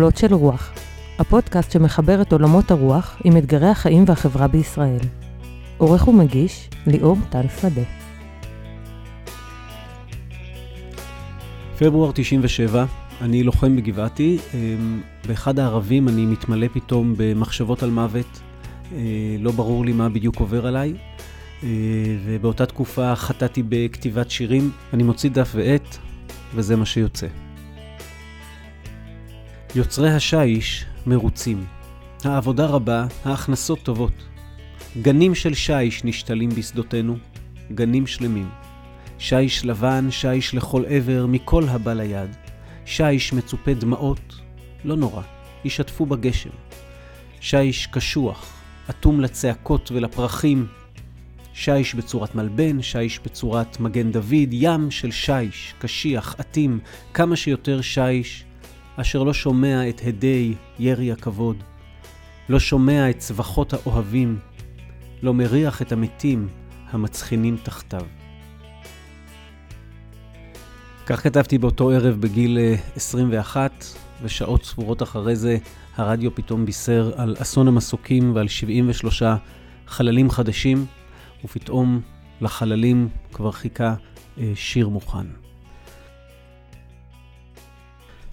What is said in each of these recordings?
קולות של רוח, הפודקאסט שמחבר את עולמות הרוח עם אתגרי החיים והחברה בישראל. עורך ומגיש, ליאור טל שדה. פברואר 97, אני לוחם בגבעתי. אמ, באחד הערבים אני מתמלא פתאום במחשבות על מוות. אה, לא ברור לי מה בדיוק עובר עליי. אה, ובאותה תקופה חטאתי בכתיבת שירים. אני מוציא דף ועט, וזה מה שיוצא. יוצרי השיש מרוצים. העבודה רבה, ההכנסות טובות. גנים של שיש נשתלים בשדותינו, גנים שלמים. שיש לבן, שיש לכל עבר, מכל הבא ליד. שיש מצופה דמעות, לא נורא, ישתפו בגשם. שיש קשוח, אטום לצעקות ולפרחים. שיש בצורת מלבן, שיש בצורת מגן דוד, ים של שיש, קשיח, אטים, כמה שיותר שיש, אשר לא שומע את הדי ירי הכבוד, לא שומע את צווחות האוהבים, לא מריח את המתים המצחינים תחתיו. כך כתבתי באותו ערב בגיל 21, אה, ושעות ספורות אחרי זה הרדיו פתאום בישר על אסון המסוקים ועל 73 חללים חדשים, ופתאום לחללים כבר חיכה אה, שיר מוכן.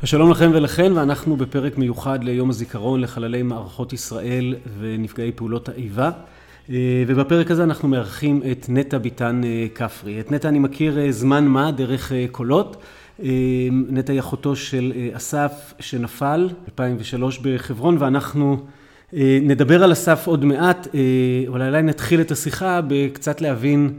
השלום לכם ולכן, ואנחנו בפרק מיוחד ליום הזיכרון לחללי מערכות ישראל ונפגעי פעולות האיבה. אה, ובפרק הזה אנחנו מארחים את נטע ביטן אה, כפרי. את נטע אני מכיר אה, זמן מה דרך קולות. נטע היא אחותו של אסף שנפל, 2003 בחברון, ואנחנו נדבר על אסף עוד מעט, אולי נתחיל את השיחה בקצת להבין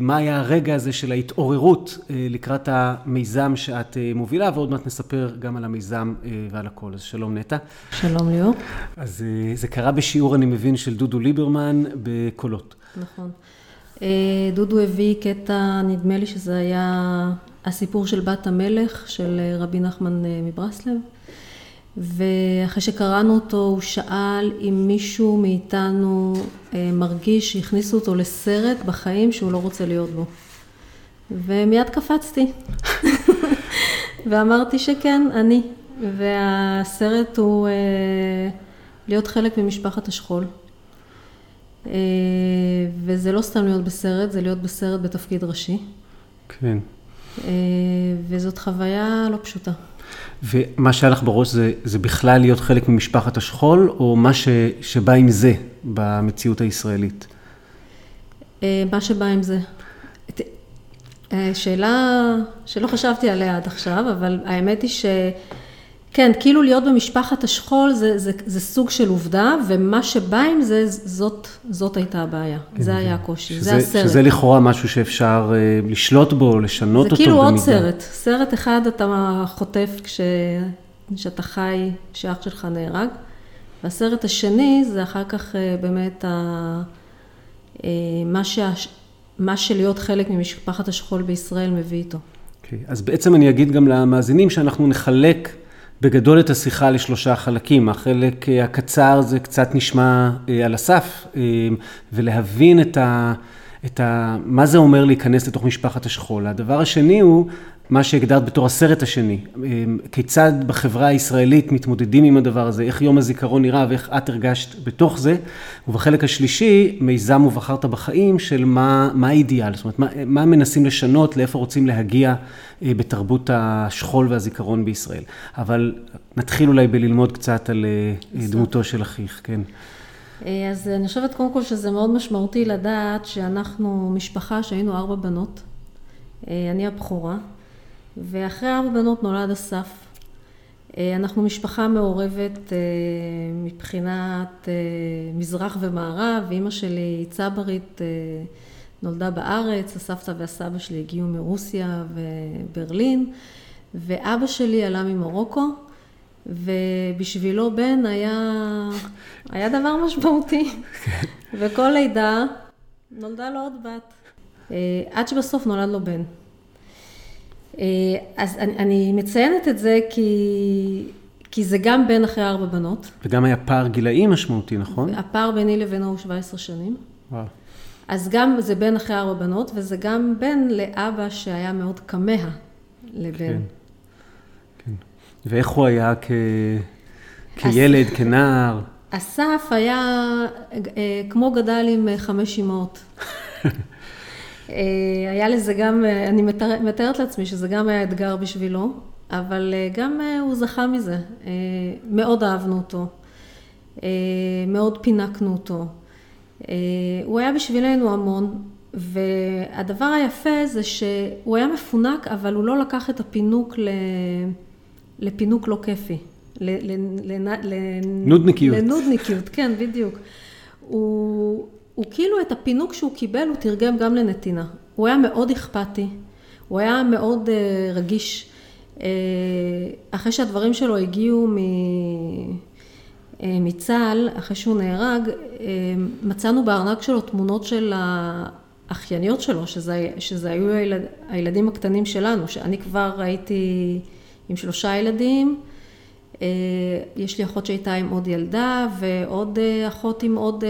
מה היה הרגע הזה של ההתעוררות אה, לקראת המיזם שאת אה, מובילה, ועוד מעט נספר גם על המיזם ועל הכל. אז שלום נטע. שלום ליאור. אז זה קרה בשיעור, אני מבין, של דודו ליברמן בקולות. נכון. דודו הביא קטע, נדמה לי שזה היה הסיפור של בת המלך, של רבי נחמן מברסלב. ואחרי שקראנו אותו הוא שאל אם מישהו מאיתנו אה, מרגיש שהכניסו אותו לסרט בחיים שהוא לא רוצה להיות בו. ומיד קפצתי. ואמרתי שכן, אני. והסרט הוא אה, להיות חלק ממשפחת השכול. אה, וזה לא סתם להיות בסרט, זה להיות בסרט בתפקיד ראשי. כן. וזאת חוויה לא פשוטה. ומה שהיה לך בראש זה, זה בכלל להיות חלק ממשפחת השכול, או מה ש, שבא עם זה במציאות הישראלית? אה, מה שבא עם זה. אה, שאלה שלא חשבתי עליה עד עכשיו, אבל האמת היא ש... כן, כאילו להיות במשפחת השכול זה, זה, זה סוג של עובדה, ומה שבא עם זה, זאת, זאת הייתה הבעיה. כן, זה היה הקושי, שזה, זה הסרט. שזה לכאורה משהו שאפשר uh, לשלוט בו, לשנות אותו במידה. זה כאילו עוד סרט. סרט אחד אתה חוטף כש, כשאתה חי, כשאח שלך נהרג, והסרט השני זה אחר כך uh, באמת ה, מה, שה, מה שלהיות חלק ממשפחת השכול בישראל מביא איתו. Okay, אוקיי, אז בעצם אני אגיד גם למאזינים שאנחנו נחלק בגדול את השיחה לשלושה חלקים. החלק אה, הקצר זה קצת נשמע אה, על הסף, אה, ולהבין את ה... את ה... מה זה אומר להיכנס לתוך משפחת השכול. הדבר השני הוא מה שהגדרת בתור הסרט השני. כיצד בחברה הישראלית מתמודדים עם הדבר הזה, איך יום הזיכרון נראה ואיך את הרגשת בתוך זה. ובחלק השלישי, מיזם ובחרת בחיים של מה, מה האידיאל, זאת אומרת, מה, מה מנסים לשנות, לאיפה רוצים להגיע אה, בתרבות השכול והזיכרון בישראל. אבל נתחיל אולי בללמוד קצת על אה, דמותו של אחיך, כן. אה, אז אני חושבת קודם כל שזה מאוד משמעותי לדעת שאנחנו משפחה שהיינו ארבע בנות. אני הבכורה. ואחרי ארבע בנות נולד אסף. אה, אנחנו משפחה מעורבת אה, מבחינת אה, מזרח ומערב, אימא שלי צברית נולדה בארץ, הסבתא והסבא שלי הגיעו מרוסיה וברלין, ואבא שלי עלה ממרוקו, ובשבילו בן היה, היה דבר משמעותי. וכל לידה נולדה לו עוד בת. עד שבסוף נולד לו בן. אה, אז אני, אני מציינת את זה כי, כי זה גם בן אחרי ארבע בנות. וגם היה פער גילאי משמעותי, נכון? הפער ביני לבינו הוא 17 שנים. וואו. אז גם זה בן אחרי ארבע בנות, וזה גם בן לאבא שהיה מאוד כמה לבן. כן. כן. ואיך הוא היה כ... כילד, כנער? אסף היה אה, כמו גדל עם אה, חמש אמהות. אה, היה לזה גם, אני מתאר, מתארת לעצמי שזה גם היה אתגר בשבילו, אבל גם הוא זכה מזה. מאוד אהבנו אותו, מאוד פינקנו אותו. הוא היה בשבילנו המון, והדבר היפה זה שהוא היה מפונק, אבל הוא לא לקח את הפינוק לפינוק לא כיפי. נודניקיות. לנודניקיות, כן, בדיוק. הוא, הוא כאילו את הפינוק שהוא קיבל, הוא תרגם גם לנתינה. הוא היה מאוד אכפתי, הוא היה מאוד uh, רגיש. Uh, אחרי שהדברים שלו הגיעו מ... uh, מצה"ל, אחרי שהוא נהרג, uh, מצאנו בארנק שלו תמונות של האחייניות שלו, שזה, שזה היו הילד, הילדים הקטנים שלנו, שאני כבר הייתי עם שלושה ילדים. אה, יש לי אחות שהייתה עם עוד ילדה, ועוד אחות עם עוד...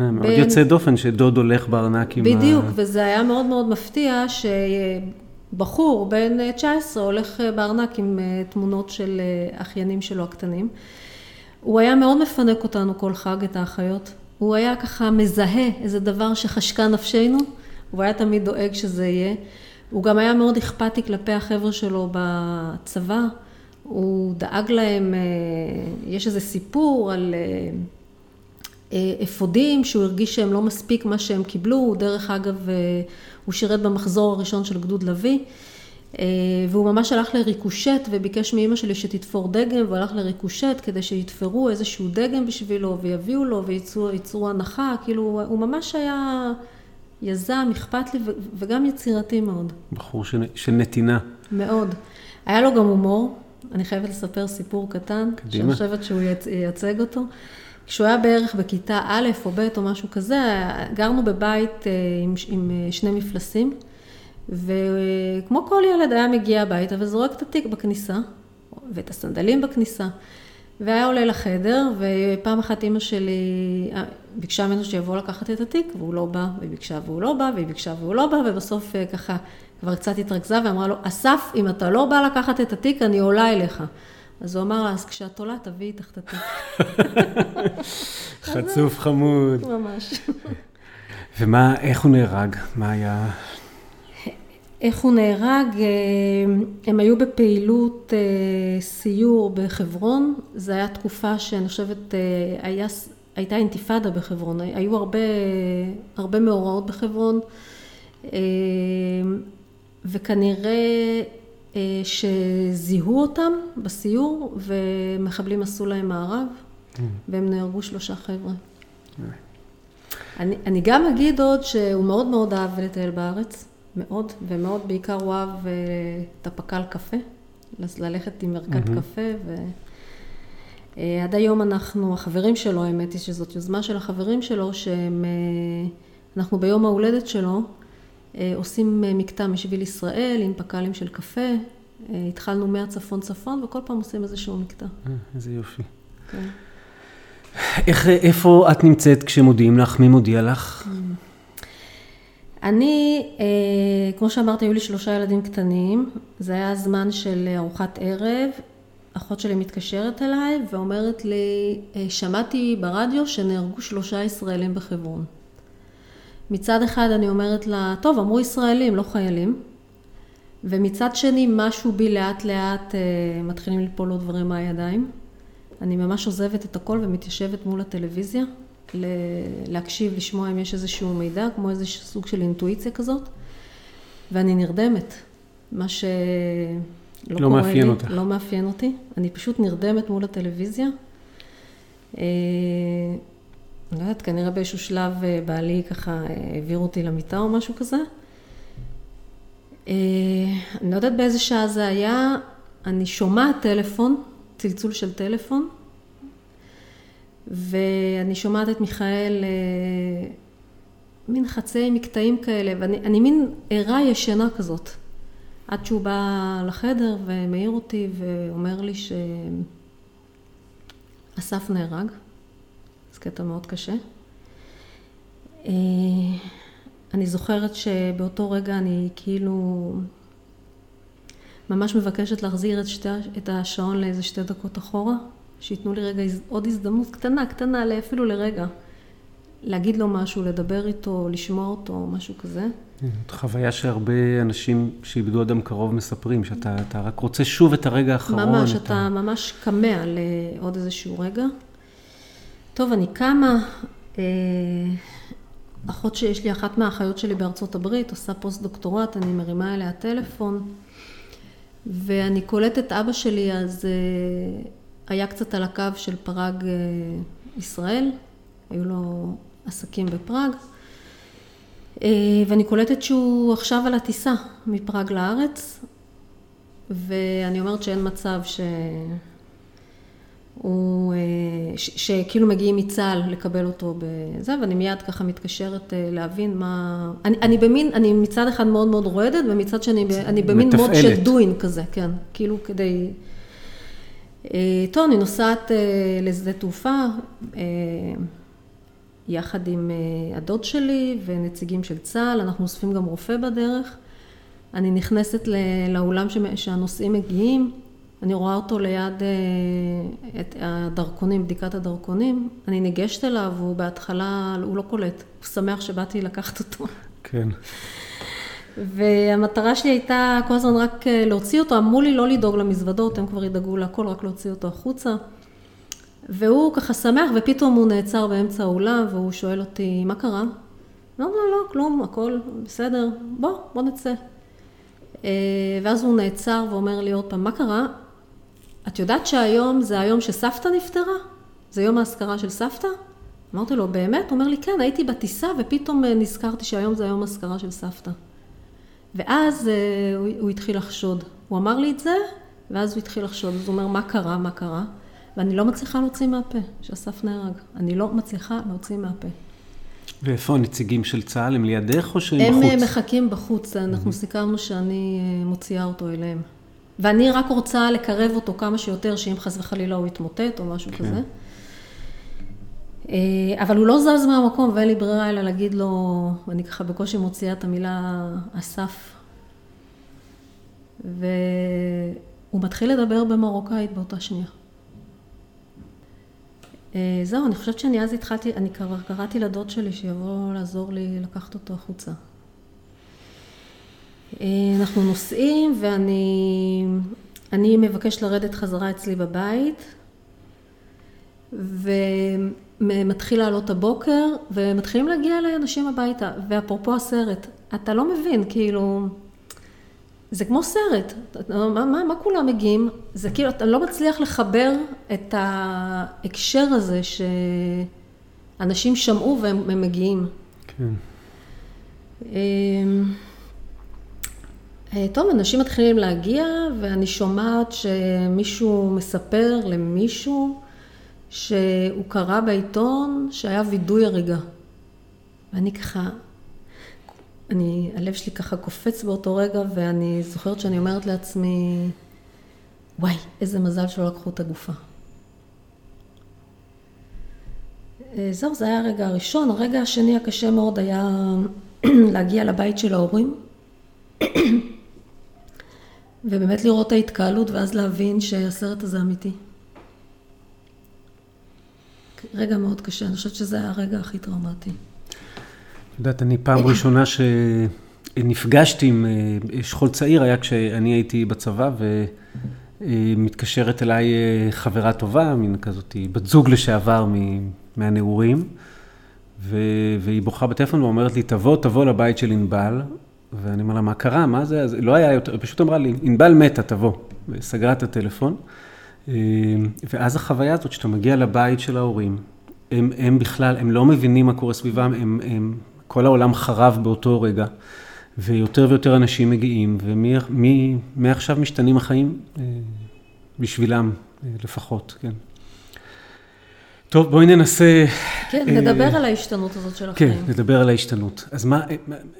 אה, מאוד בין... יוצא דופן שדוד הולך בארנק עם בדיוק, ה... בדיוק, וזה היה מאוד מאוד מפתיע שבחור בן 19 הולך בארנק עם תמונות של אחיינים שלו הקטנים. הוא היה מאוד מפנק אותנו כל חג, את האחיות. הוא היה ככה מזהה איזה דבר שחשקה נפשנו, הוא היה תמיד דואג שזה יהיה. הוא גם היה מאוד אכפתי כלפי החבר'ה שלו בצבא. הוא דאג להם, אה, יש איזה סיפור על אה, אה, אפודים שהוא הרגיש שהם לא מספיק מה שהם קיבלו, דרך אגב הוא שירת במחזור הראשון של גדוד לביא והוא ממש הלך לריקושט וביקש מאימא שלי שתתפור דגם והוא הלך לריקושט כדי שיתפרו איזשהו דגם בשבילו ויביאו לו וייצרו הנחה, כאילו הוא ממש היה יזם, אכפת לי וגם יצירתי מאוד. בחור של נתינה. מאוד. היה לו גם הומור. אני חייבת לספר סיפור קטן, קדימה. שאני חושבת שהוא ייצג אותו. כשהוא היה בערך בכיתה א' או ב' או משהו כזה, גרנו בבית אה, עם, עם אה, שני מפלסים, וכמו כל ילד היה מגיע הביתה וזורק את התיק בכניסה, ואת הסנדלים בכניסה. והיה עולה לחדר, ופעם אחת אימא שלי אה, ביקשה ממנו שיבוא לקחת את התיק, והוא לא בא, והיא ביקשה והוא לא בא, והיא ביקשה והוא לא בא, ובסוף ככה כבר קצת התרכזה ואמרה לו, אסף, אם אתה לא בא לקחת את התיק, אני עולה אליך. אז הוא אמר אז כשאת עולה, תביאי איתך את התיק. חצוף חמוד. ממש. ומה, איך הוא נהרג? מה היה... איך הוא נהרג? אה, הם היו בפעילות אה, סיור בחברון, זו הייתה תקופה שאני חושבת, אה, היה, הייתה אינתיפאדה בחברון, היו הרבה, הרבה מאורעות בחברון. וכנראה אה, שזיהו אותם בסיור, ומחבלים עשו להם מארב, mm. והם נהרגו שלושה חבר'ה. אני, אני גם אגיד עוד שהוא מאוד מאוד אהב לטייל בארץ, מאוד, ומאוד, בעיקר הוא אהב אה, את הפקל קפה, ללכת עם ערכת mm-hmm. קפה, ועד אה, היום אנחנו, החברים שלו, האמת היא שזאת יוזמה של החברים שלו, שהם, אנחנו ביום ההולדת שלו, אה, עושים אה, מקטע משביל ישראל עם פק"לים של קפה. אה, התחלנו מהצפון צפון וכל פעם עושים איזשהו מקטע. איזה יופי. כן. איך, איפה את נמצאת כשמודיעים לך? מי מודיע לך? אני, כמו שאמרתי, היו לי שלושה ילדים קטנים. זה היה זמן של ארוחת ערב. אחות שלי מתקשרת אליי ואומרת לי, שמעתי ברדיו שנהרגו שלושה ישראלים בחברון. מצד אחד אני אומרת לה, טוב, אמרו ישראלים, לא חיילים. ומצד שני, משהו בי לאט לאט אה, מתחילים ליפול לו דברים מהידיים. אני ממש עוזבת את הכל ומתיישבת מול הטלוויזיה, להקשיב, לשמוע אם יש איזשהו מידע, כמו איזה סוג של אינטואיציה כזאת, ואני נרדמת. מה שלא לא קורה מאפיין לי, אותך. לא מאפיין אותי. אני פשוט נרדמת מול הטלוויזיה. אה, אני לא יודעת, כנראה באיזשהו שלב אה, בעלי ככה אה, העביר אותי למיטה או משהו כזה. אה, אני לא יודעת באיזה שעה זה היה, אני שומעת טלפון, צלצול של טלפון, ואני שומעת את מיכאל, מין חצי מקטעים כאלה, ואני מין ערה ישנה כזאת. עד שהוא בא לחדר ומעיר אותי ואומר לי שאסף נהרג. זה קטע מאוד קשה. אה, אני זוכרת שבאותו רגע אני כאילו ממש מבקשת להחזיר את, שתי, את השעון לאיזה שתי דקות אחורה, שייתנו לי רגע עוד הזדמנות קטנה, קטנה, אפילו לרגע, להגיד לו משהו, לדבר איתו, לשמוע אותו, משהו כזה. זאת חוויה שהרבה אנשים שאיבדו אדם קרוב מספרים, שאתה רק רוצה שוב את הרגע האחרון. ממש, אתה, אתה ממש כמה לעוד איזשהו רגע. טוב, אני קמה, אה, אחות שיש לי, אחת מהאחיות שלי בארצות הברית, עושה פוסט דוקטורט, אני מרימה אליה טלפון, ואני קולטת אבא שלי, אז אה, היה קצת על הקו של פראג אה, ישראל, היו לו עסקים בפראג, ואני קולטת שהוא עכשיו על הטיסה מפראג לארץ, ואני אומרת שאין מצב ש... הוא, אה, שכאילו מגיעים מצה"ל לקבל אותו בזה, ואני מיד ככה מתקשרת אה, להבין מה... אני, אני במין, אני מצד אחד מאוד מאוד רועדת, ומצד שני אני במין מוד של דוין כזה, כן, כאילו כדי... אה, טוב, אני נוסעת לשדה תעופה, יחד עם הדוד שלי ונציגים של צה"ל, אנחנו אוספים גם רופא בדרך. אני נכנסת לאולם שהנוסעים מגיעים. אני רואה אותו ליד אה, את הדרכונים, בדיקת הדרכונים, אני ניגשת אליו, הוא בהתחלה, הוא לא קולט, הוא שמח שבאתי לקחת אותו. כן. והמטרה שלי הייתה כל הזמן רק אה, להוציא אותו, אמרו לי לא לדאוג למזוודות, הם כבר ידאגו להכל, רק להוציא אותו החוצה. והוא ככה שמח, ופתאום הוא נעצר באמצע האולם, והוא שואל אותי, מה קרה? לא, לא, לא, כלום, הכל בסדר, בוא, בוא נצא. אה, ואז הוא נעצר ואומר לי עוד פעם, מה קרה? את יודעת שהיום זה היום שסבתא נפטרה? זה יום האזכרה של סבתא? אמרתי לו, באמת? הוא אומר לי, כן, הייתי בטיסה ופתאום אה, נזכרתי שהיום זה היום האזכרה של סבתא. ואז אה, הוא, הוא התחיל לחשוד. הוא אמר לי את זה, ואז הוא התחיל לחשוד. אז הוא אומר, מה קרה? מה קרה? ואני לא מצליחה להוציא מהפה שאסף נהרג. אני לא מצליחה להוציא מהפה. ואיפה הנציגים של צה"ל? הם לידך או שהם הם בחוץ? הם מחכים בחוץ. אנחנו סיכמנו שאני אה, מוציאה אותו אליהם. ואני רק רוצה לקרב אותו כמה שיותר, שאם חס וחלילה הוא יתמוטט או משהו כן. כזה. אה, אבל הוא לא זז מהמקום ואין לי ברירה אלא להגיד לו, אני ככה בקושי מוציאה את המילה אסף. והוא מתחיל לדבר במרוקאית באותה שנייה. אה, זהו, אני חושבת שאני אז התחלתי, אני קראתי לדוד שלי שיבוא לעזור לי לקחת אותו החוצה. אה, אנחנו נוסעים ואני אני מבקש לרדת חזרה אצלי בבית ומתחיל לעלות הבוקר ומתחילים להגיע אליי אנשים הביתה ואפרופו הסרט, אתה לא מבין, כאילו, זה כמו סרט, מה, מה, מה כולם מגיעים? זה כאילו, אתה לא מצליח לחבר את ההקשר הזה שאנשים שמעו והם מגיעים. כן. אה, טוב, אנשים מתחילים להגיע, ואני שומעת שמישהו מספר למישהו שהוא קרא בעיתון שהיה וידוי הריגה. ואני ככה, אני, הלב שלי ככה קופץ באותו רגע, ואני זוכרת שאני אומרת לעצמי, וואי, איזה מזל שלא לקחו את הגופה. אה, זהו, זה היה הרגע הראשון. הרגע השני הקשה מאוד היה להגיע לבית של ההורים. ובאמת לראות את ההתקהלות ואז להבין שהסרט הזה אמיתי. רגע מאוד קשה, אני חושבת שזה היה הרגע הכי טראומטי. את יודעת, אני פעם ראשונה שנפגשתי עם אה, שכול צעיר, היה כשאני הייתי בצבא, ומתקשרת אליי אה, חברה טובה, מין כזאת בת זוג לשעבר מהנעורים, והיא בוכה בטלפון ואומרת לי, תבוא, תבוא לבית של ענבל, ואני אומר לה, מה קרה? מה זה? אז לא היה יותר, פשוט אמרה לי, ענבל מתה, תבוא. וסגרה את הטלפון. אה, ואז החוויה הזאת, שאתה מגיע לבית של ההורים, הם, הם בכלל, הם לא מבינים מה קורה סביבם, הם, הם, כל העולם חרב באותו רגע, ויותר ויותר אנשים מגיעים, ומעכשיו משתנים החיים אה, בשבילם אה, לפחות, כן. טוב, בואי ננסה... כן, נדבר על ההשתנות הזאת של החיים. כן, נדבר על ההשתנות. אז מה,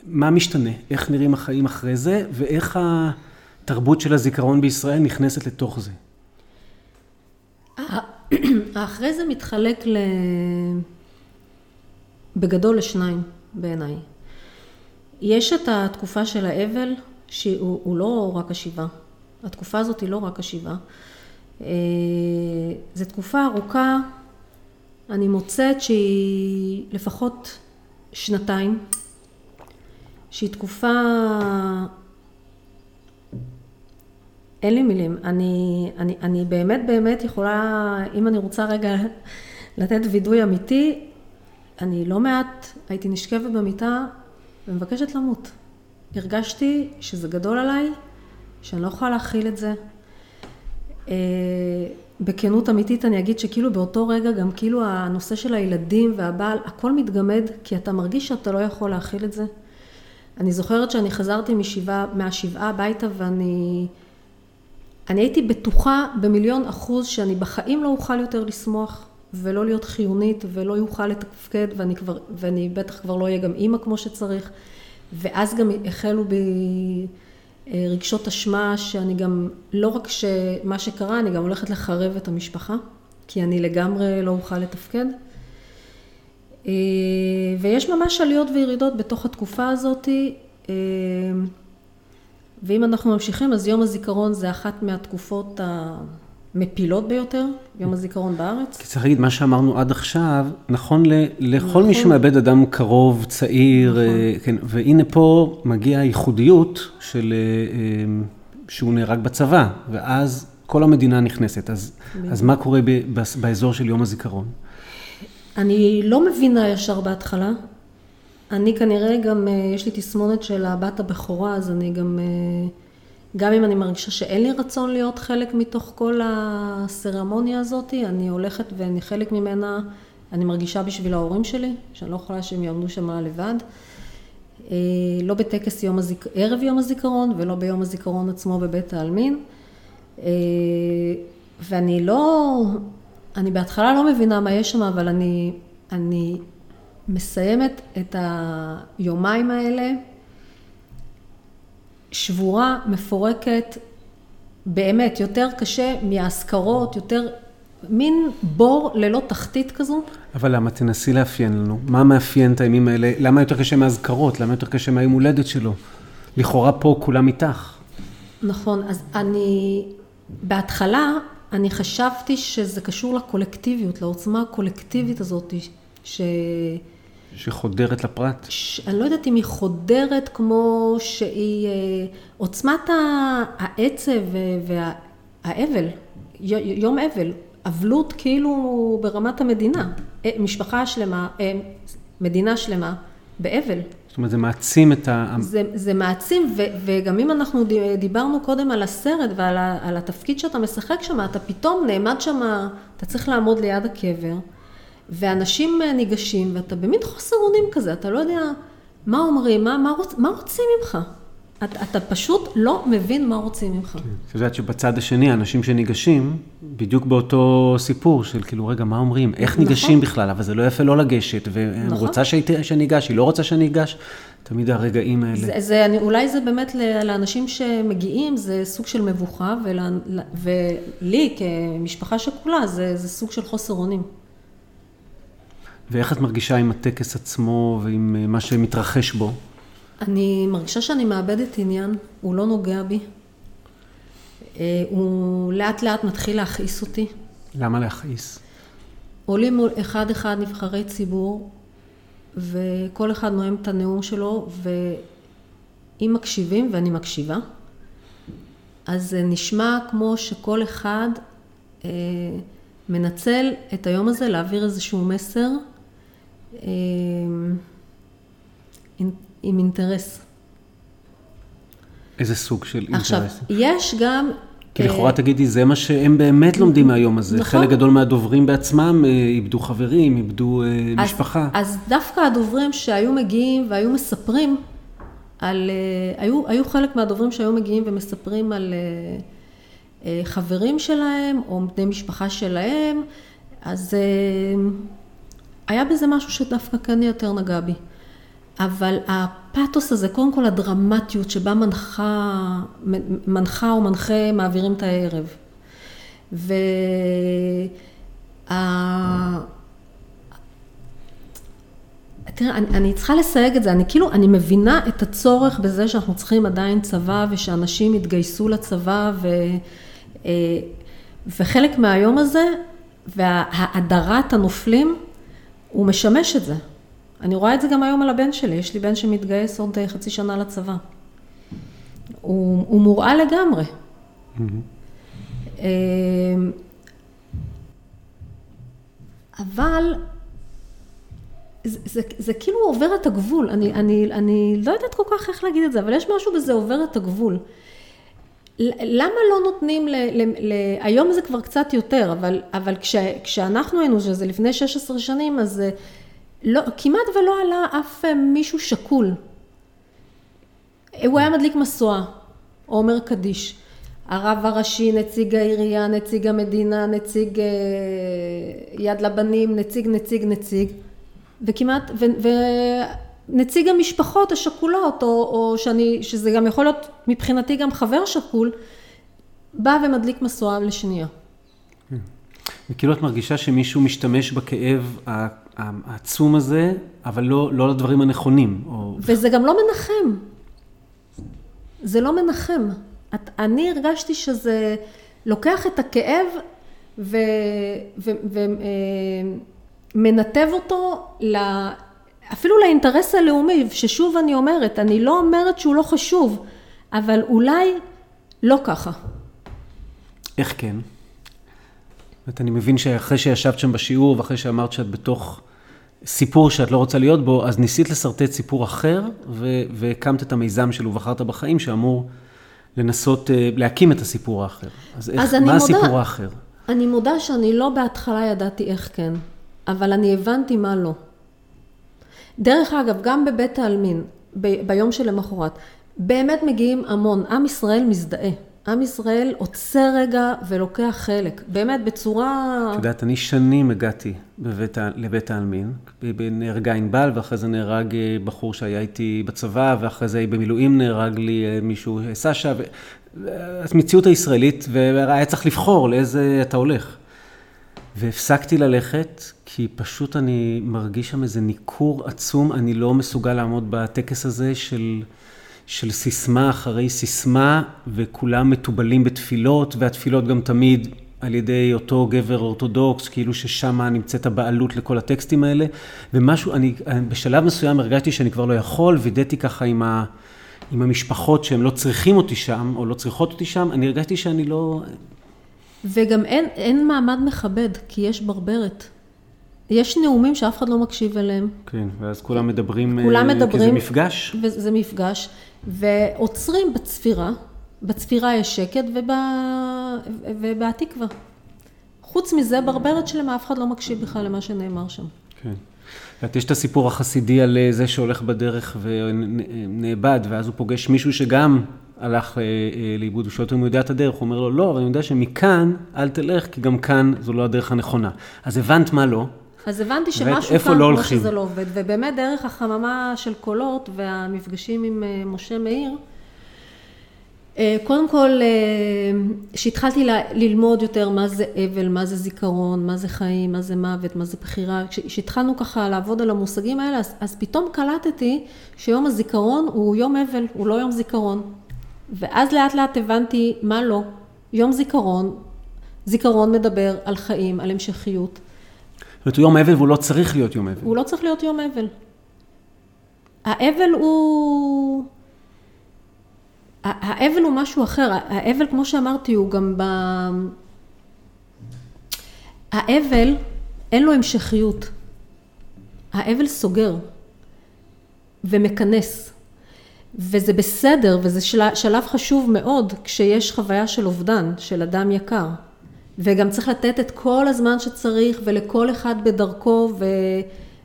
מה משתנה? איך נראים החיים אחרי זה, ואיך התרבות של הזיכרון בישראל נכנסת לתוך זה? האחרי זה מתחלק ל... בגדול לשניים, בעיניי. יש את התקופה של האבל, שהוא לא רק השיבה. התקופה הזאת היא לא רק השבעה. אה, זו תקופה ארוכה, אני מוצאת שהיא לפחות שנתיים, שהיא תקופה... אין לי מילים. אני, אני, אני באמת באמת יכולה, אם אני רוצה רגע לתת וידוי אמיתי, אני לא מעט הייתי נשכבת במיטה ומבקשת למות. הרגשתי שזה גדול עליי, שאני לא יכולה להכיל את זה. בכנות אמיתית אני אגיד שכאילו באותו רגע גם כאילו הנושא של הילדים והבעל, הכל מתגמד, כי אתה מרגיש שאתה לא יכול להכיל את זה. אני זוכרת שאני חזרתי משבעה, מהשבעה הביתה ואני... אני הייתי בטוחה במיליון אחוז שאני בחיים לא אוכל יותר לשמוח ולא להיות חיונית ולא יוכל לתפקד ואני כבר, ואני בטח כבר לא אהיה גם אימא כמו שצריך ואז גם החלו בי רגשות אשמה שאני גם, לא רק שמה שקרה, אני גם הולכת לחרב את המשפחה כי אני לגמרי לא אוכל לתפקד. אה, ויש ממש עליות וירידות בתוך התקופה הזאתי אה, ואם אנחנו ממשיכים, אז יום הזיכרון זה אחת מהתקופות המפילות ביותר, יום הזיכרון בארץ. כי צריך להגיד, מה שאמרנו עד עכשיו, נכון ל, לכל נכון. מי שמאבד אדם קרוב, צעיר, נכון. אה, כן, והנה פה מגיעה הייחודיות של, אה, אה, שהוא נהרג בצבא, ואז כל המדינה נכנסת. אז, אז מה קורה ב, באזור של יום הזיכרון? אני לא מבינה ישר בהתחלה. אני כנראה גם, אה, יש לי תסמונת של הבת הבכורה, אז אני גם, אה, גם אם אני מרגישה שאין לי רצון להיות חלק מתוך כל הסרמוניה הזאת, אני הולכת ואני חלק ממנה, אני מרגישה בשביל ההורים שלי, שאני לא יכולה שהם יעמדו שם לבד. אה, לא בטקס יום הזיק... ערב יום הזיכרון ולא ביום הזיכרון עצמו בבית העלמין. ואני לא, אני בהתחלה לא מבינה מה יש שם, אבל אני, אני מסיימת את היומיים האלה שבורה, מפורקת, באמת, יותר קשה מהאזכרות, יותר מין בור ללא תחתית כזו. אבל למה? תנסי לאפיין לנו. מה מאפיין את הימים האלה? למה יותר קשה מהאזכרות? למה יותר קשה מהיום הולדת שלו? לכאורה פה כולם איתך. נכון, אז אני, בהתחלה אני חשבתי שזה קשור לקולקטיביות, לעוצמה הקולקטיבית הזאת, ש... שחודרת לפרט? ש... אני לא יודעת אם היא חודרת כמו שהיא... אה, עוצמת העצב והאבל, יום אבל, אבלות כאילו ברמת המדינה, אה, משפחה שלמה, אה, מדינה שלמה, באבל. זאת אומרת, זה מעצים את ה... זה, זה מעצים, ו, וגם אם אנחנו דיברנו קודם על הסרט ועל ה, על התפקיד שאתה משחק שם, אתה פתאום נעמד שם, אתה צריך לעמוד ליד הקבר. ואנשים אה, ניגשים, ואתה במין חוסר אונים כזה, אתה לא יודע מה אומרים, מה, מה, רוצ, מה רוצים ממך. אתה, אתה פשוט לא מבין מה רוצים ממך. כן. את יודעת שבצד השני, האנשים שניגשים, בדיוק באותו סיפור של כאילו, רגע, מה אומרים? איך נכון. ניגשים בכלל? אבל זה לא יפה לא לגשת, והיא נכון. רוצה שאני אגש, היא לא רוצה שאני אגש. תמיד הרגעים האלה. זה, זה, אני, אולי זה באמת לאנשים שמגיעים, זה סוג של מבוכה, ול, ולי כמשפחה שכולה, זה, זה סוג של חוסר אונים. ואיך את מרגישה עם הטקס עצמו ועם אה, מה שמתרחש בו? אני מרגישה שאני מאבדת עניין, הוא לא נוגע בי. אה, הוא לאט לאט מתחיל להכעיס אותי. למה להכעיס? עולים אחד אחד נבחרי ציבור, וכל אחד נואם את הנאום שלו, ואם מקשיבים, ואני מקשיבה, אז זה נשמע כמו שכל אחד אה, מנצל את היום הזה להעביר איזשהו מסר עם אינטרס. איזה סוג של אינטרס? עכשיו, יש גם... כי לכאורה אה, תגידי, זה מה שהם באמת לומדים מהיום הזה. נכון. חלק גדול מהדוברים בעצמם אה, איבדו חברים, איבדו אה, אז, משפחה. אז דווקא הדוברים שהיו מגיעים והיו מספרים על... היו, היו חלק מהדוברים שהיו מגיעים ומספרים על חברים שלהם או בני משפחה שלהם, אז היה בזה משהו שדווקא כן יותר נגע בי. אבל הפאתוס הזה, קודם כל הדרמטיות שבה מנחה, מנחה או מנחה מעבירים את הערב. וה... תראה, אני, אני צריכה לסייג את זה, אני כאילו, אני מבינה את הצורך בזה שאנחנו צריכים עדיין צבא ושאנשים יתגייסו לצבא ו, אה, וחלק מהיום הזה והאדרת הנופלים הוא משמש את זה. אני רואה את זה גם היום על הבן שלי, יש לי בן שמתגייס עוד חצי שנה לצבא. הוא, הוא מורעל לגמרי. Mm-hmm. אבל זה, זה, זה כאילו עובר את הגבול, אני, אני, אני לא יודעת כל כך איך להגיד את זה, אבל יש משהו בזה עובר את הגבול. למה לא נותנים, ל, ל, ל, היום זה כבר קצת יותר, אבל, אבל כש, כשאנחנו היינו, שזה לפני 16 שנים, אז לא, כמעט ולא עלה אף אה, מישהו שקול. הוא היה מדליק משואה, או אומר קדיש. הרב הראשי, נציג העירייה, נציג המדינה, נציג אה, יד לבנים, נציג, נציג, נציג. וכמעט, ו, ונציג המשפחות השכולות, או, או שאני, שזה גם יכול להיות מבחינתי גם חבר שכול, בא ומדליק משואה לשנייה. וכאילו את מרגישה שמישהו משתמש בכאב העצום הזה, אבל לא, לא לדברים הנכונים. או... וזה גם לא מנחם. זה לא מנחם. את, אני הרגשתי שזה לוקח את הכאב ומנתב אה, אותו ל... אפילו לאינטרס הלאומי, ששוב אני אומרת, אני לא אומרת שהוא לא חשוב, אבל אולי לא ככה. איך כן? זאת אני מבין שאחרי שישבת שם בשיעור ואחרי שאמרת שאת בתוך סיפור שאת לא רוצה להיות בו, אז ניסית לשרטט סיפור אחר והקמת את המיזם של ובחרת בחיים שאמור לנסות אה, להקים את הסיפור האחר. אז, איך, אז מה מודה, הסיפור האחר? אני מודה שאני לא בהתחלה ידעתי איך כן, אבל אני הבנתי מה לא. דרך אגב, גם בבית העלמין, ב, ביום שלמחרת, באמת מגיעים המון, עם ישראל מזדהה. עם ישראל עוצר רגע ולוקח חלק, באמת בצורה... את יודעת, אני שנים הגעתי בבית, לבית העלמין, נהרגה ענבל, ואחרי זה נהרג אה, בחור שהיה איתי בצבא, ואחרי זה במילואים נהרג לי אה, מישהו, אה, סשה, ו... המציאות הישראלית, והיה צריך לבחור לאיזה אתה הולך. והפסקתי ללכת, כי פשוט אני מרגיש שם איזה ניכור עצום, אני לא מסוגל לעמוד בטקס הזה של... של סיסמה אחרי סיסמה, וכולם מתובלים בתפילות, והתפילות גם תמיד על ידי אותו גבר אורתודוקס, כאילו ששם נמצאת הבעלות לכל הטקסטים האלה. ומשהו, אני בשלב מסוים הרגשתי שאני כבר לא יכול, וידאתי ככה עם, ה, עם המשפחות שהם לא צריכים אותי שם, או לא צריכות אותי שם, אני הרגשתי שאני לא... וגם אין, אין מעמד מכבד, כי יש ברברת. יש נאומים שאף אחד לא מקשיב אליהם. כן, ואז כולם מדברים, כולם מדברים, כי זה מפגש. וזה מפגש. ועוצרים בצפירה, בצפירה יש שקט ובהתקווה. חוץ מזה, ברברת שלמה, אף אחד לא מקשיב בכלל למה שנאמר שם. כן. את יש את הסיפור החסידי על אה, זה שהולך בדרך ונאבד, ואז הוא פוגש מישהו שגם הלך אה, אה, לאיבוד, הוא שואל אותו אם הוא יודע את הדרך, הוא אומר לו, לא, אבל אני יודע שמכאן אל תלך, כי גם כאן זו לא הדרך הנכונה. אז הבנת מה לא, אז הבנתי שמשהו כאן, לא כמו שזה לא עובד, ובאמת דרך החממה של קולות והמפגשים עם אה, משה מאיר, אה, קודם כל, כשהתחלתי אה, ללמוד יותר מה זה אבל, מה זה זיכרון, מה זה חיים, מה זה מוות, מה זה בחירה, כשהתחלנו ככה לעבוד על המושגים האלה, אז, אז פתאום קלטתי שיום הזיכרון הוא יום אבל, הוא לא יום זיכרון. ואז לאט לאט הבנתי מה לא. יום זיכרון, זיכרון מדבר על חיים, על המשכיות. זאת אומרת, הוא יום אבל והוא לא צריך להיות יום אבל. הוא לא צריך להיות יום אבל. האבל הוא... האבל הוא משהו אחר, האבל כמו שאמרתי הוא גם ב... האבל אין לו המשכיות, האבל סוגר ומכנס וזה בסדר וזה שלב חשוב מאוד כשיש חוויה של אובדן של אדם יקר וגם צריך לתת את כל הזמן שצריך ולכל אחד בדרכו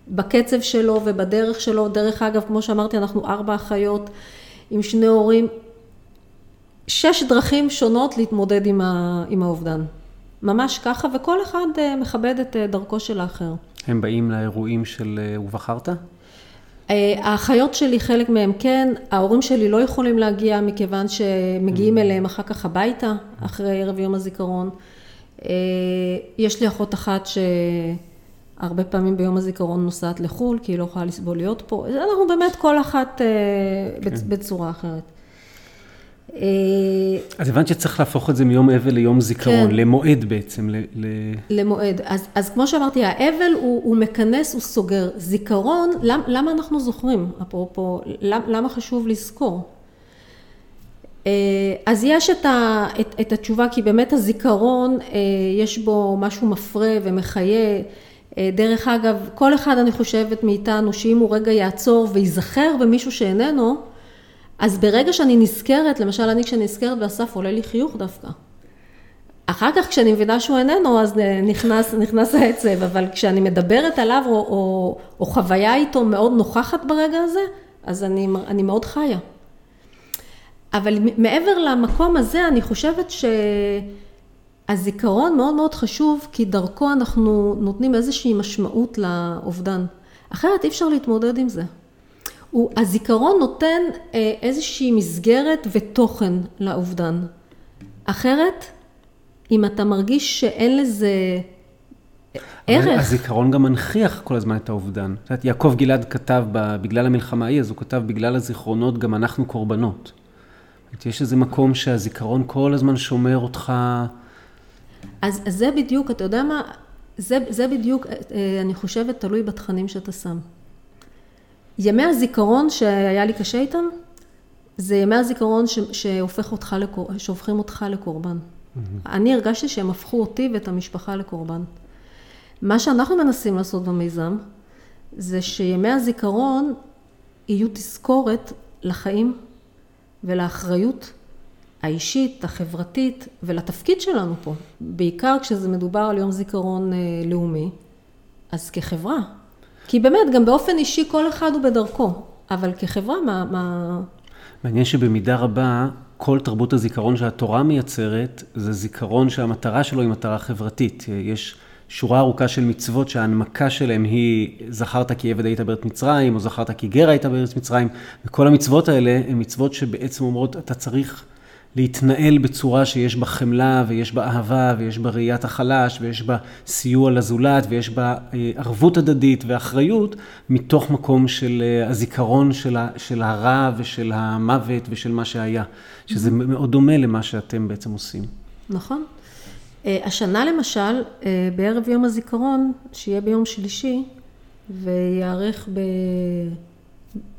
ובקצב שלו ובדרך שלו. דרך אגב, כמו שאמרתי, אנחנו ארבע אחיות עם שני הורים. שש דרכים שונות להתמודד עם, ה, עם האובדן. ממש ככה, וכל אחד אה, מכבד את אה, דרכו של האחר. הם באים לאירועים של אה, ובחרת? האחיות שלי, חלק מהם כן, ההורים שלי לא יכולים להגיע מכיוון שמגיעים mm. אליהם אחר כך הביתה, אחרי ערב יום הזיכרון. אה, יש לי אחות אחת הרבה פעמים ביום הזיכרון נוסעת לחו"ל, כי היא לא יכולה לסבול להיות פה. אנחנו באמת כל אחת אה, כן. בצורה אחרת. אה, אז הבנת שצריך להפוך את זה מיום אבל ליום זיכרון, כן. למועד בעצם. ל, ל... למועד. אז, אז כמו שאמרתי, האבל הוא, הוא מכנס, הוא סוגר. זיכרון, למ, למה אנחנו זוכרים? אפרופו, למ, למה חשוב לזכור? אה, אז יש את, ה, את, את התשובה, כי באמת הזיכרון, אה, יש בו משהו מפרה ומחיה. דרך אגב, כל אחד אני חושבת מאיתנו, שאם הוא רגע יעצור וייזכר במישהו שאיננו, אז ברגע שאני נזכרת, למשל אני כשאני נזכרת באסף עולה לי חיוך דווקא. אחר כך כשאני מבינה שהוא איננו, אז נכנס, נכנס העצב, אבל כשאני מדברת עליו, או, או, או חוויה איתו מאוד נוכחת ברגע הזה, אז אני, אני מאוד חיה. אבל מעבר למקום הזה, אני חושבת שהזיכרון מאוד מאוד חשוב, כי דרכו אנחנו נותנים איזושהי משמעות לאובדן. אחרת אי אפשר להתמודד עם זה. הוא, הזיכרון נותן אה, איזושהי מסגרת ותוכן לאובדן. אחרת, אם אתה מרגיש שאין לזה ערך... הזיכרון גם מנכיח כל הזמן את האובדן. את יודעת, יעקב גלעד כתב, בגלל המלחמה ההיא, אז הוא כתב, בגלל הזיכרונות גם אנחנו קורבנות. יש איזה מקום שהזיכרון כל הזמן שומר אותך... אז, אז זה בדיוק, אתה יודע מה? זה, זה בדיוק, אה, אני חושבת, תלוי בתכנים שאתה שם. ימי הזיכרון שהיה לי קשה איתם, זה ימי הזיכרון ש, שהופך אותך לקור, שהופכים אותך לקורבן. Mm-hmm. אני הרגשתי שהם הפכו אותי ואת המשפחה לקורבן. מה שאנחנו מנסים לעשות במיזם, זה שימי הזיכרון יהיו תזכורת לחיים ולאחריות האישית, החברתית ולתפקיד שלנו פה. בעיקר כשזה מדובר על יום זיכרון אה, לאומי, אז כחברה, כי באמת, גם באופן אישי כל אחד הוא בדרכו, אבל כחברה, מה... מה... מעניין שבמידה רבה, כל תרבות הזיכרון שהתורה מייצרת, זה זיכרון שהמטרה שלו היא מטרה חברתית. יש שורה ארוכה של מצוות שההנמקה שלהם היא זכרת כי עבד היית בארץ מצרים, או זכרת כי גר היית בארץ מצרים, וכל המצוות האלה הן מצוות שבעצם אומרות, אתה צריך להתנהל בצורה שיש בה חמלה ויש בה אהבה ויש בה ראיית החלש ויש בה סיוע לזולת ויש בה אה, ערבות הדדית ואחריות מתוך מקום של אה, הזיכרון של, של הרע ושל המוות ושל מה שהיה, שזה. מאוד דומה למה שאתם בעצם עושים. נכון. אה, השנה למשל, בערב יום הזיכרון, שיהיה ביום שלישי ויארך ב...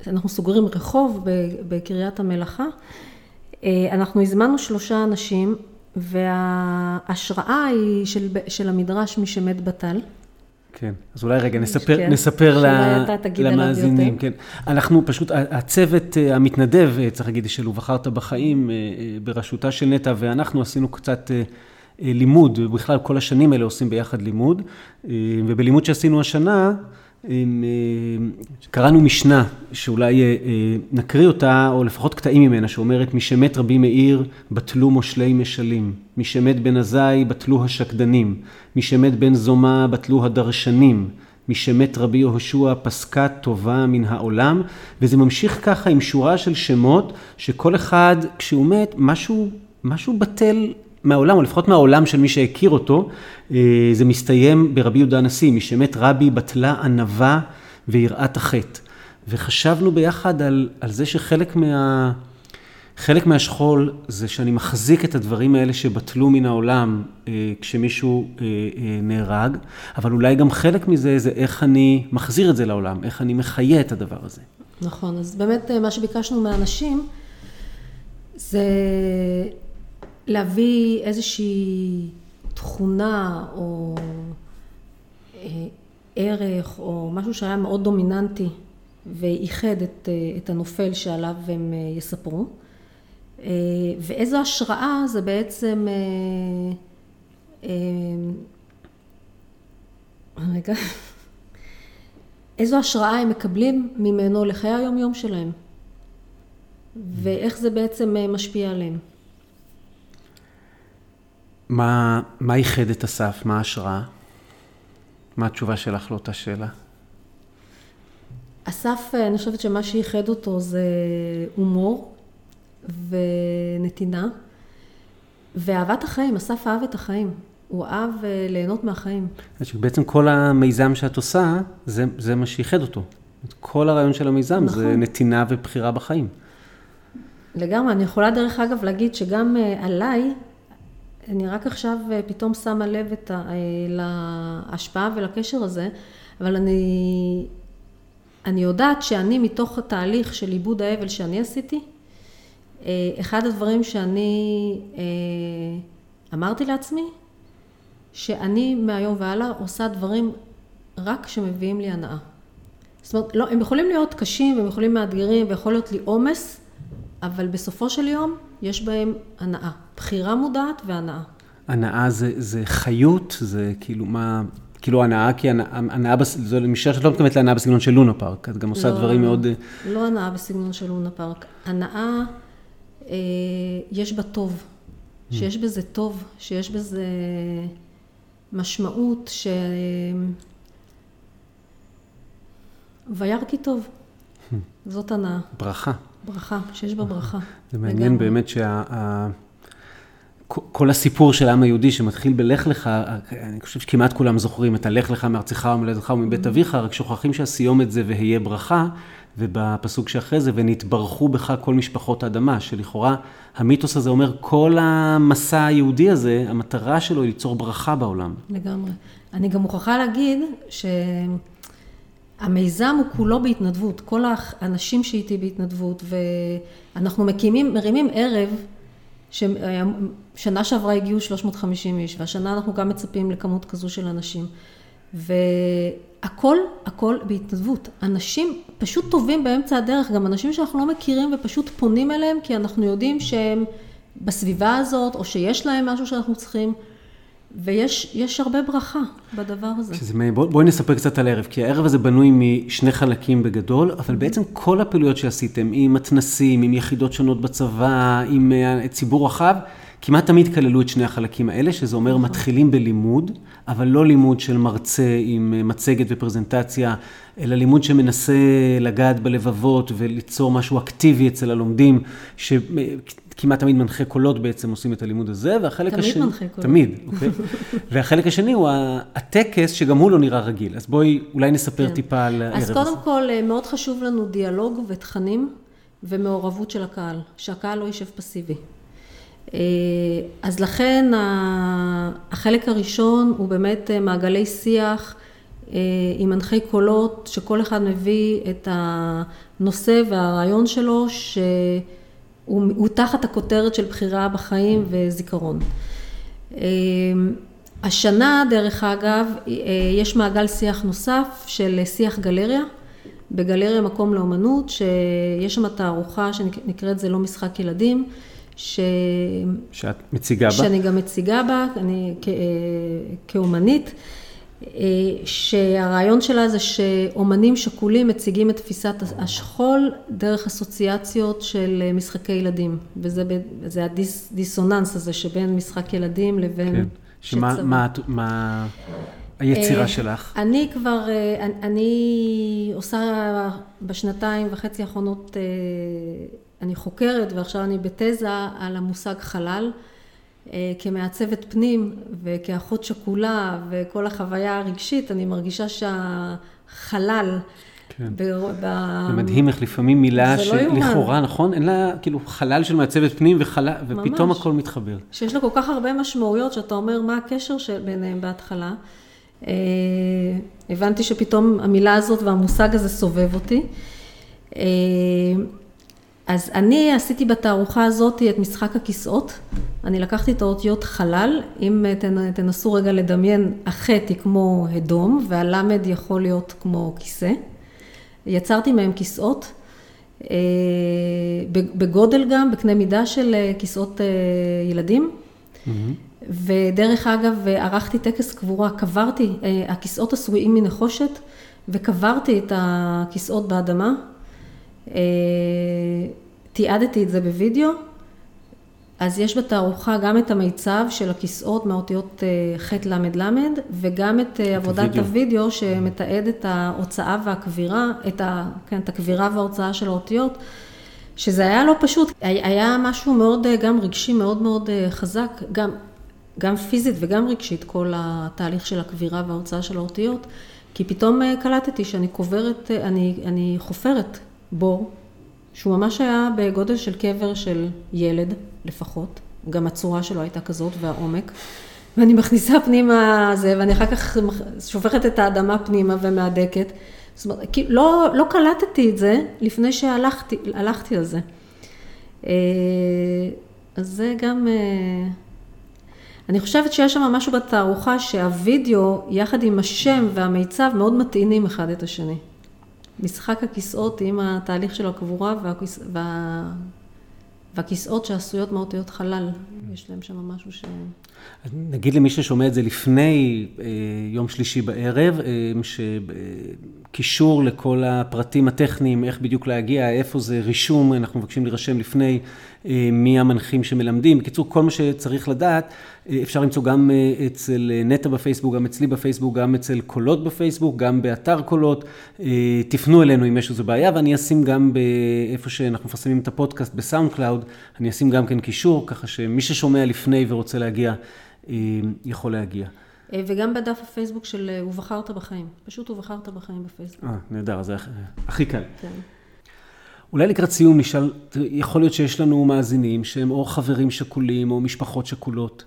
אנחנו סוגרים רחוב בקריית המלאכה. אה, אנחנו הזמנו שלושה אנשים, וההשראה היא של, של המדרש משמת בטל. כן, אז אולי רגע נספר, כן, נספר ל, למאזינים. כן. אנחנו פשוט, הצוות אה, המתנדב, אה, צריך להגיד, של ובחרת בחיים, בראשותה של נטע, ואנחנו עשינו קצת לימוד, ובכלל כל השנים האלה עושים ביחד לימוד, ובלימוד שעשינו השנה, אה, קראנו משנה שאולי אה, אה, נקריא אותה, או לפחות קטעים ממנה, שאומרת, משמת רבי מאיר בטלו מושלי משלים, משמת בן עזאי בטלו השקדנים, משמת בן זומא בטלו הדרשנים, משמת רבי יהושע פסקה טובה מן העולם, וזה ממשיך ככה עם שורה של שמות, שכל אחד, כשהוא מת, משהו, משהו בטל מהעולם, או לפחות מהעולם של מי שהכיר אותו, אה, זה מסתיים ברבי יהודה הנשיא, משמת רבי בטלה ענווה ויראת החטא. וחשבנו ביחד על, על זה שחלק מה... חלק מהשכול זה שאני מחזיק את הדברים האלה שבטלו מן העולם אה, כשמישהו אה, אה, נהרג, אבל אולי גם חלק מזה זה איך אני מחזיר את זה לעולם, איך אני מחיה את הדבר הזה. נכון, אז באמת אה, מה שביקשנו מאנשים זה להביא איזושהי תכונה או אה, ערך או משהו שהיה מאוד דומיננטי ואיחד את, אה, את הנופל שעליו הם אה, יספרו. ואיזו השראה זה בעצם... רגע. איזו השראה הם מקבלים ממנו לחיי היום יום שלהם ואיך זה בעצם משפיע עליהם. מה, מה ייחד את אסף? מה ההשראה? מה התשובה שלך לאותה שאלה? אסף, אני חושבת שמה שייחד אותו זה הומור ונתינה ואהבת החיים. אסף אהב את החיים. הוא אהב אה, ליהנות מהחיים. בעצם כל המיזם שאת עושה, זה, זה מה שייחד אותו. כל הרעיון של המיזם נכון. זה נתינה ובחירה בחיים. לגמרי, אני יכולה דרך אגב להגיד שגם uh, עליי, אני רק עכשיו uh, פתאום שמה לב את ה, uh, להשפעה ולקשר הזה, אבל אני, אני יודעת שאני מתוך התהליך של עיבוד האבל שאני עשיתי, uh, אחד הדברים שאני אמרתי לעצמי, שאני מהיום והלאה עושה דברים רק שמביאים לי הנאה. זאת אומרת, לא, הם יכולים להיות קשים, הם יכולים מאתגרים, ויכול להיות לי עומס, אבל בסופו של יום יש בהם הנאה. בחירה מודעת והנאה. הנאה זה, זה חיות, זה כאילו מה... כאילו הנאה, כי הנאה, הנאה זו משער שאת לא מתכוונת להנאה בסגנון של לונה פארק, את גם עושה לא, דברים מאוד... לא הנאה בסגנון של לונה פארק. הנאה, אה, יש בה טוב, mm. שיש בזה טוב, שיש בזה משמעות, ש... וירא כי טוב. זאת הנאה. ברכה. ברכה, שיש בה ברכה. זה מעניין לגמרי. באמת שה... כל הסיפור של העם היהודי שמתחיל בלך לך, אני חושב שכמעט כולם זוכרים את הלך לך מארצך ומולדתך ומבית mm-hmm. אביך, רק שוכחים שהסיומת זה והיה ברכה, ובפסוק שאחרי זה, ונתברכו בך כל משפחות האדמה, שלכאורה המיתוס הזה אומר, כל המסע היהודי הזה, המטרה שלו היא ליצור ברכה בעולם. לגמרי. אני גם מוכרחה להגיד ש... המיזם הוא כולו בהתנדבות, כל האנשים שאיתי בהתנדבות, ואנחנו מקימים, מרימים ערב, שנה שעברה הגיעו 350 איש, והשנה אנחנו גם מצפים לכמות כזו של אנשים. והכל, הכל בהתנדבות. אנשים פשוט טובים באמצע הדרך, גם אנשים שאנחנו לא מכירים ופשוט פונים אליהם, כי אנחנו יודעים שהם בסביבה הזאת, או שיש להם משהו שאנחנו צריכים. ויש הרבה ברכה בדבר הזה. שזה, בוא, בואי נספר קצת על הערב, כי הערב הזה בנוי משני חלקים בגדול, אבל בעצם כל הפעילויות שעשיתם, עם מתנסים, עם יחידות שונות בצבא, עם אה, ציבור רחב, כמעט תמיד כללו את שני החלקים האלה, שזה אומר נכון. מתחילים בלימוד, אבל לא לימוד של מרצה עם אה, מצגת ופרזנטציה, אלא לימוד שמנסה לגעת בלבבות וליצור משהו אקטיבי אצל הלומדים, שכמעט תמיד מנחה קולות בעצם עושים את הלימוד הזה, והחלק תמיד השני... תמיד מנחה קולות. תמיד, אוקיי. והחלק השני הוא הטקס, שגם הוא לא נראה רגיל. אז בואי אולי נספר כן. טיפה על הערב הזה. אז קודם כל, אה, מאוד חשוב לנו דיאלוג ותכנים ומעורבות של הקהל, שהקהל לא יישב פסיבי. אה, אז לכן החלק הראשון הוא באמת אה, מעגלי שיח עם מנחי קולות, שכל אחד מביא את הנושא והרעיון שלו, שהוא תחת הכותרת של בחירה בחיים וזיכרון. השנה, דרך אגב, יש מעגל שיח נוסף של שיח גלריה, בגלריה מקום לאומנות, שיש שם תערוכה שנקראת זה לא משחק ילדים. ש... שאת מציגה בה? שאני גם מציגה בה, אני כ... כאומנית, אה, שהרעיון שלה זה שאומנים שכולים מציגים את תפיסת השכול דרך אסוציאציות של משחקי ילדים, וזה הדיסוננס הזה שבין משחק ילדים לבין... כן. שמה מה, מה היצירה אה, שלך? אני כבר, אה, אני עושה בשנתיים וחצי האחרונות אני חוקרת ועכשיו אני בתזה על המושג חלל אה, כמעצבת פנים וכאחות שכולה וכל החוויה הרגשית, אני מרגישה שהחלל כן. ב... זה מדהים איך לפעמים מילה שלכאורה, לא נכון? אין לה כאילו חלל של מעצבת פנים וחלל, ופתאום הכל מתחבר. שיש לה כל כך הרבה משמעויות שאתה אומר מה הקשר ביניהם בהתחלה. אה, הבנתי שפתאום המילה הזאת והמושג הזה סובב אותי. אה, אז אני עשיתי בתערוכה הזאת את משחק הכיסאות, אני לקחתי את האותיות חלל, אם תנסו רגע לדמיין, החטא היא כמו אדום והלמד יכול להיות כמו כיסא, יצרתי מהם כיסאות, אה, בגודל גם, בקנה מידה של אה, כיסאות אה, ילדים, mm-hmm. ודרך אגב ערכתי טקס קבורה, קברתי, הכיסאות עשויים מנחושת וקברתי את הכיסאות באדמה. אה, תיעדתי את זה בווידאו, אז יש בתערוכה גם את המיצב של הכיסאות מהאותיות אה, ח' ל' ל', וגם את, אה, את עבודת הווידאו. הווידאו שמתעד את ההוצאה והקבירה, את, ה, כן, את הקבירה וההוצאה של האותיות, שזה היה לא פשוט, היה משהו מאוד, גם רגשי מאוד מאוד חזק, גם גם פיזית וגם רגשית, כל התהליך של הקבירה וההוצאה של האותיות, כי פתאום קלטתי שאני קוברת, אני, אני חופרת בור, שהוא ממש היה בגודל של קבר של ילד לפחות, גם הצורה שלו הייתה כזאת והעומק. ואני מכניסה פנימה זה, ואני אחר כך שופכת את האדמה פנימה ומהדקת. זאת אומרת, לא, לא קלטתי את זה לפני שהלכתי על זה. אה, אז זה גם... אה, אני חושבת שיש שם משהו בתערוכה שהווידאו יחד עם השם והמיצב מאוד מטעינים אחד את השני. משחק הכיסאות עם התהליך של הקבורה והכיס... וה... והכיסאות שעשויות מאותיות חלל, יש להם שם משהו ש... נגיד למי ששומע את זה לפני אה, יום שלישי בערב, אה, שקישור לכל הפרטים הטכניים, איך בדיוק להגיע, איפה זה רישום, אנחנו מבקשים להירשם לפני, אה, מי המנחים שמלמדים. בקיצור, כל מה שצריך לדעת, אה, אפשר למצוא גם אה, אצל אה, נטע בפייסבוק, גם אצלי בפייסבוק, גם אצל קולות בפייסבוק, גם באתר קולות. אה, תפנו אלינו אם יש איזו בעיה, ואני אשים גם באיפה שאנחנו מפרסמים את הפודקאסט בסאונד קלאוד, אני אשים גם כן קישור, ככה שמי ששומע לפני ורוצה להגיע, אה, יכול להגיע. אה, וגם בדף הפייסבוק של אה, ובחרת בחיים. פשוט ובחרת בחיים בפייסבוק. אה, נהדר, זה הכי קל. כן. אולי לקראת סיום נשאל, יכול להיות שיש לנו מאזינים שהם או חברים שכולים או משפחות שכולות,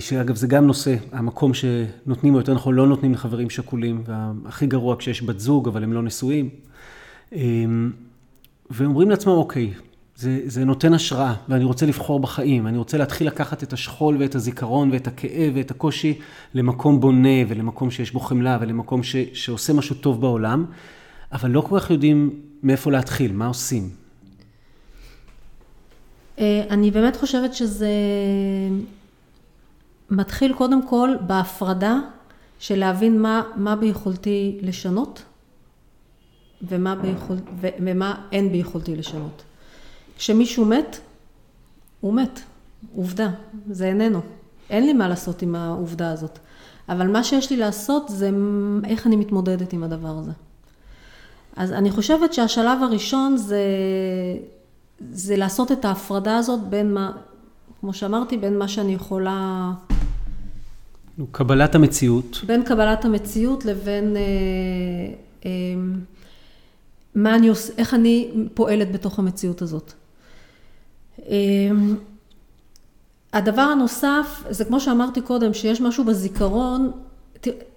שאגב זה גם נושא, המקום שנותנים, או יותר נכון לא נותנים לחברים שכולים, והכי גרוע כשיש בת זוג אבל הם לא נשואים, ואומרים לעצמם, אוקיי, זה, זה נותן השראה, ואני רוצה לבחור בחיים, אני רוצה להתחיל לקחת את השכול ואת הזיכרון ואת הכאב ואת הקושי למקום בונה ולמקום שיש בו חמלה ולמקום ש, שעושה משהו טוב בעולם, אבל לא כל כך יודעים מאיפה להתחיל, מה עושים. אה, אני באמת חושבת שזה מתחיל קודם כל בהפרדה של להבין מה, מה ביכולתי לשנות ומה, ביכול, ומה אין ביכולתי לשנות. כשמישהו מת, הוא מת, עובדה, זה איננו. אין לי מה לעשות עם העובדה הזאת. אבל מה שיש לי לעשות זה איך אני מתמודדת עם הדבר הזה. אז אני חושבת שהשלב הראשון זה, זה לעשות את ההפרדה הזאת בין מה, כמו שאמרתי, בין מה שאני יכולה... קבלת המציאות. בין קבלת המציאות לבין אה, אה, מה אני עושה, איך אני פועלת בתוך המציאות הזאת. אמ, הדבר הנוסף, זה כמו שאמרתי קודם, שיש משהו בזיכרון,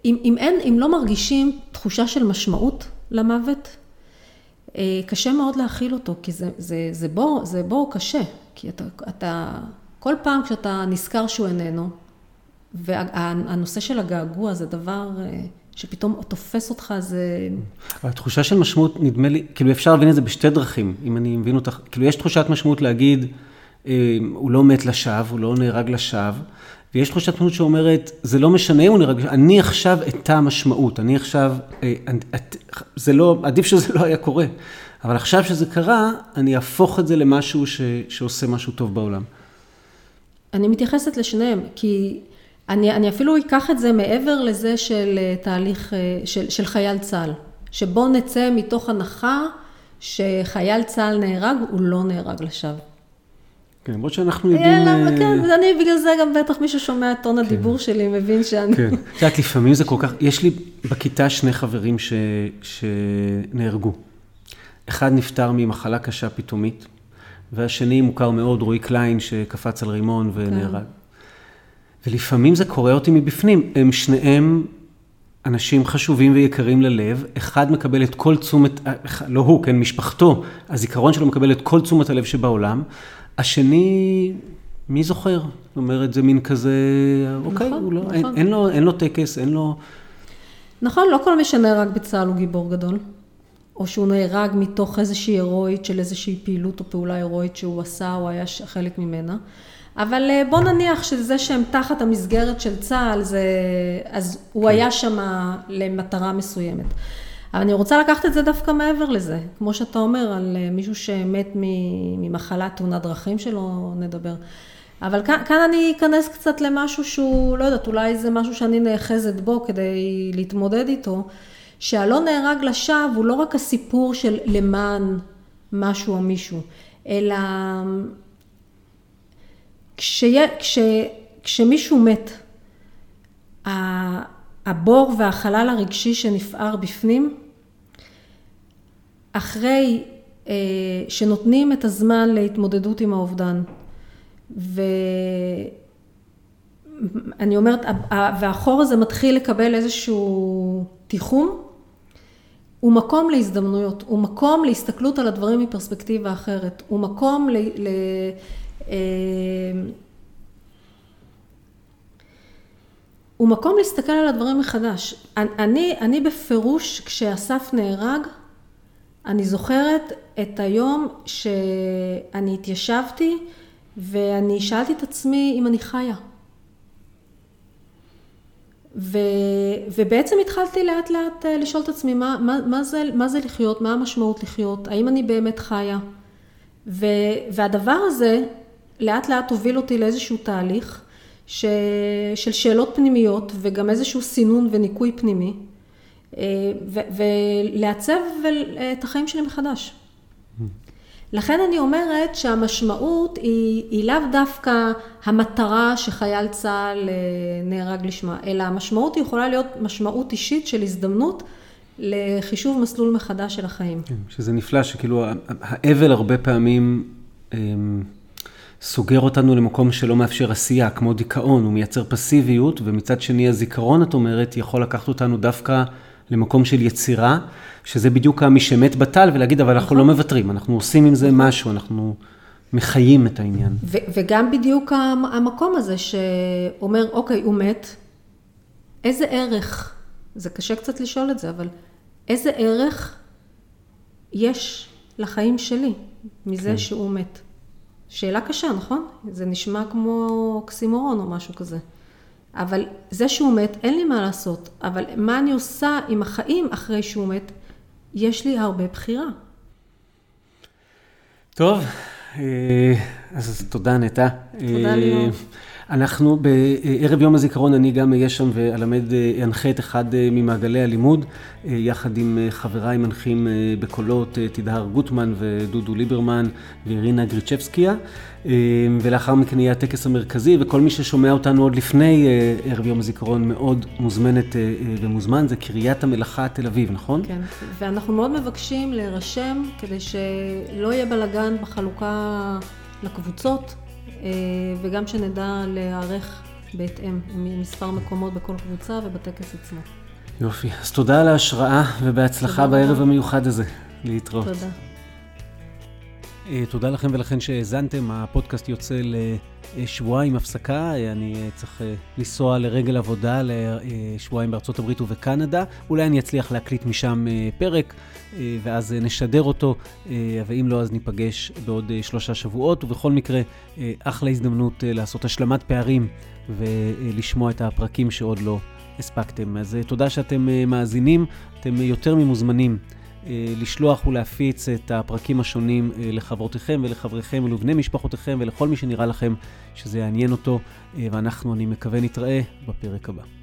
אם, אם אין, אם לא מרגישים תחושה של משמעות למוות, אה, קשה מאוד להכיל אותו, כי זה, זה, זה, בור, זה בור קשה, כי אתה, אתה, כל פעם כשאתה נזכר שהוא איננו, והנושא של הגעגוע זה דבר אה, שפתאום תופס אותך, זה... התחושה של משמעות, נדמה לי, כאילו אפשר להבין את זה בשתי דרכים, אם אני מבין אותך, כאילו יש תחושת משמעות להגיד, אה, הוא לא מת לשווא, הוא לא נהרג לשווא, ויש תחושת משמעות שאומרת, זה לא משנה אם הוא נהרג, אני עכשיו את המשמעות, אני עכשיו, אה, זה לא, עדיף שזה לא היה קורה, אבל עכשיו שזה קרה, אני אהפוך את זה למשהו ש, שעושה משהו טוב בעולם. אני מתייחסת לשניהם, כי... אני, אני אפילו אקח את זה מעבר לזה של אה, תהליך, אה, של, של חייל צה"ל, שבו נצא מתוך הנחה שחייל צה"ל נהרג, הוא לא נהרג לשווא. כן, למרות שאנחנו יודעים... אלא, כן, אני בגלל זה גם בטח מי ששומע את טון הדיבור כן. שלי מבין שאני... כן, את יודעת, לפעמים זה כל כך... יש לי בכיתה שני חברים ש... שנהרגו. אחד נפטר ממחלה קשה פתאומית, והשני מוכר מאוד, רועי קליין, שקפץ על רימון ונהרג. כן. ולפעמים זה קורא אותי מבפנים. הם שניהם אנשים חשובים ויקרים ללב, אחד מקבל את כל תשומת, לא הוא, כן, משפחתו, הזיכרון שלו מקבל את כל תשומת הלב שבעולם, השני, מי זוכר? זאת אומרת, זה מין כזה, אוקיי, נכון, הוא לא, נכון. אין, אין, לו, אין לו טקס, אין לו... נכון, לא כל מי שנהרג בצה"ל הוא גיבור גדול. או שהוא נהרג מתוך איזושהי הירואית של איזושהי פעילות או פעולה הירואית שהוא עשה או היה חלק ממנה. אבל אה, בוא נניח שזה שהם תחת המסגרת של צה"ל, זה, אז הוא כן. היה שם למטרה מסוימת. אבל אני רוצה לקחת את זה דווקא מעבר לזה, כמו שאתה אומר, על אה, מישהו שמת ממחלת תאונת דרכים שלא נדבר. אבל כאן, כאן אני אכנס קצת למשהו שהוא, לא יודעת, אולי זה משהו שאני נאחזת בו כדי להתמודד איתו, שהלא נהרג לשווא הוא לא רק הסיפור של למען משהו או מישהו, אלא כשיה, כש, כשמישהו מת, הבור והחלל הרגשי שנפער בפנים, אחרי אה, שנותנים את הזמן להתמודדות עם האובדן, ואני אומרת, והחור הזה מתחיל לקבל איזשהו תיחום, הוא מקום להזדמנויות, הוא מקום להסתכלות על הדברים מפרספקטיבה אחרת, הוא מקום ל... ל אה, הוא מקום להסתכל על הדברים מחדש. אני, אני בפירוש, כשאסף נהרג, אני זוכרת את היום שאני התיישבתי ואני שאלתי את עצמי אם אני חיה. ו, ובעצם התחלתי לאט לאט אה, לשאול את עצמי מה, מה, מה, זה, מה זה לחיות, מה המשמעות לחיות, האם אני באמת חיה. ו, והדבר הזה לאט לאט הוביל אותי לאיזשהו תהליך ש, של שאלות פנימיות וגם איזשהו סינון וניקוי פנימי. אה, ולעצב את החיים שלי מחדש. לכן אני אומרת שהמשמעות היא, היא לאו דווקא המטרה שחייל צה"ל אה, נהרג לשמה, אלא המשמעות יכולה להיות משמעות אישית של הזדמנות לחישוב מסלול מחדש של החיים. כן, שזה נפלא שכאילו האבל הרבה פעמים אמ, סוגר אותנו למקום שלא מאפשר עשייה, כמו דיכאון, הוא מייצר פסיביות, ומצד שני הזיכרון, את אומרת, יכול לקחת אותנו דווקא למקום של יצירה, שזה בדיוק מי שמת בטל, ולהגיד, אבל אנחנו לא מוותרים, אנחנו עושים עם זה משהו, אנחנו מחיים את העניין. וגם בדיוק המקום הזה שאומר, אוקיי, הוא מת, איזה ערך, זה קשה קצת לשאול את זה, אבל איזה ערך יש לחיים שלי מזה כן. שהוא מת? שאלה קשה, נכון? זה נשמע כמו אוקסימורון או משהו כזה. אבל זה שהוא מת, אין לי מה לעשות. אבל מה אני עושה עם החיים אחרי שהוא מת, יש לי הרבה בחירה. טוב, אה, אז תודה נטע. תודה אה, ליאור. אנחנו בערב יום הזיכרון, אני גם אהיה שם ואלמד, אנחה את אחד ממעגלי הלימוד, יחד עם חבריי מנחים בקולות, תדהר גוטמן ודודו ליברמן ואירינה גריצ'בסקיה. ולאחר מכן יהיה הטקס המרכזי, וכל מי ששומע אותנו עוד לפני ערב יום הזיכרון מאוד מוזמנת ומוזמן, זה קריית המלאכה תל אביב, נכון? כן, ואנחנו מאוד מבקשים להירשם כדי שלא יהיה בלאגן בחלוקה לקבוצות. אה, וגם שנדע להיערך בהתאם, עם מספר מקומות בכל קבוצה ובטקס עצמו. יופי. אז תודה על ההשראה ובהצלחה בערב המיוחד הזה. להתראות. תודה. אה, תודה לכם ולכן שהאזנתם, הפודקאסט יוצא לשבועיים הפסקה, אני אה, צריך לנסוע לרגל עבודה לשבועיים בארצות הברית ובקנדה, אולי אני אצליח להקליט משם פרק. אה, ואז נשדר אותו, אה, ואם לא, אז ניפגש בעוד אה, שלושה שבועות. ובכל מקרה, אחלה הזדמנות לעשות השלמת פערים ולשמוע את הפרקים שעוד לא הספקתם. אז תודה שאתם מאזינים, אתם יותר ממוזמנים. לשלוח ולהפיץ את הפרקים השונים לחברותיכם ולחבריכם ולבני משפחותיכם ולכל מי שנראה לכם שזה יעניין אותו, ואנחנו, אני מקווה, נתראה בפרק הבא.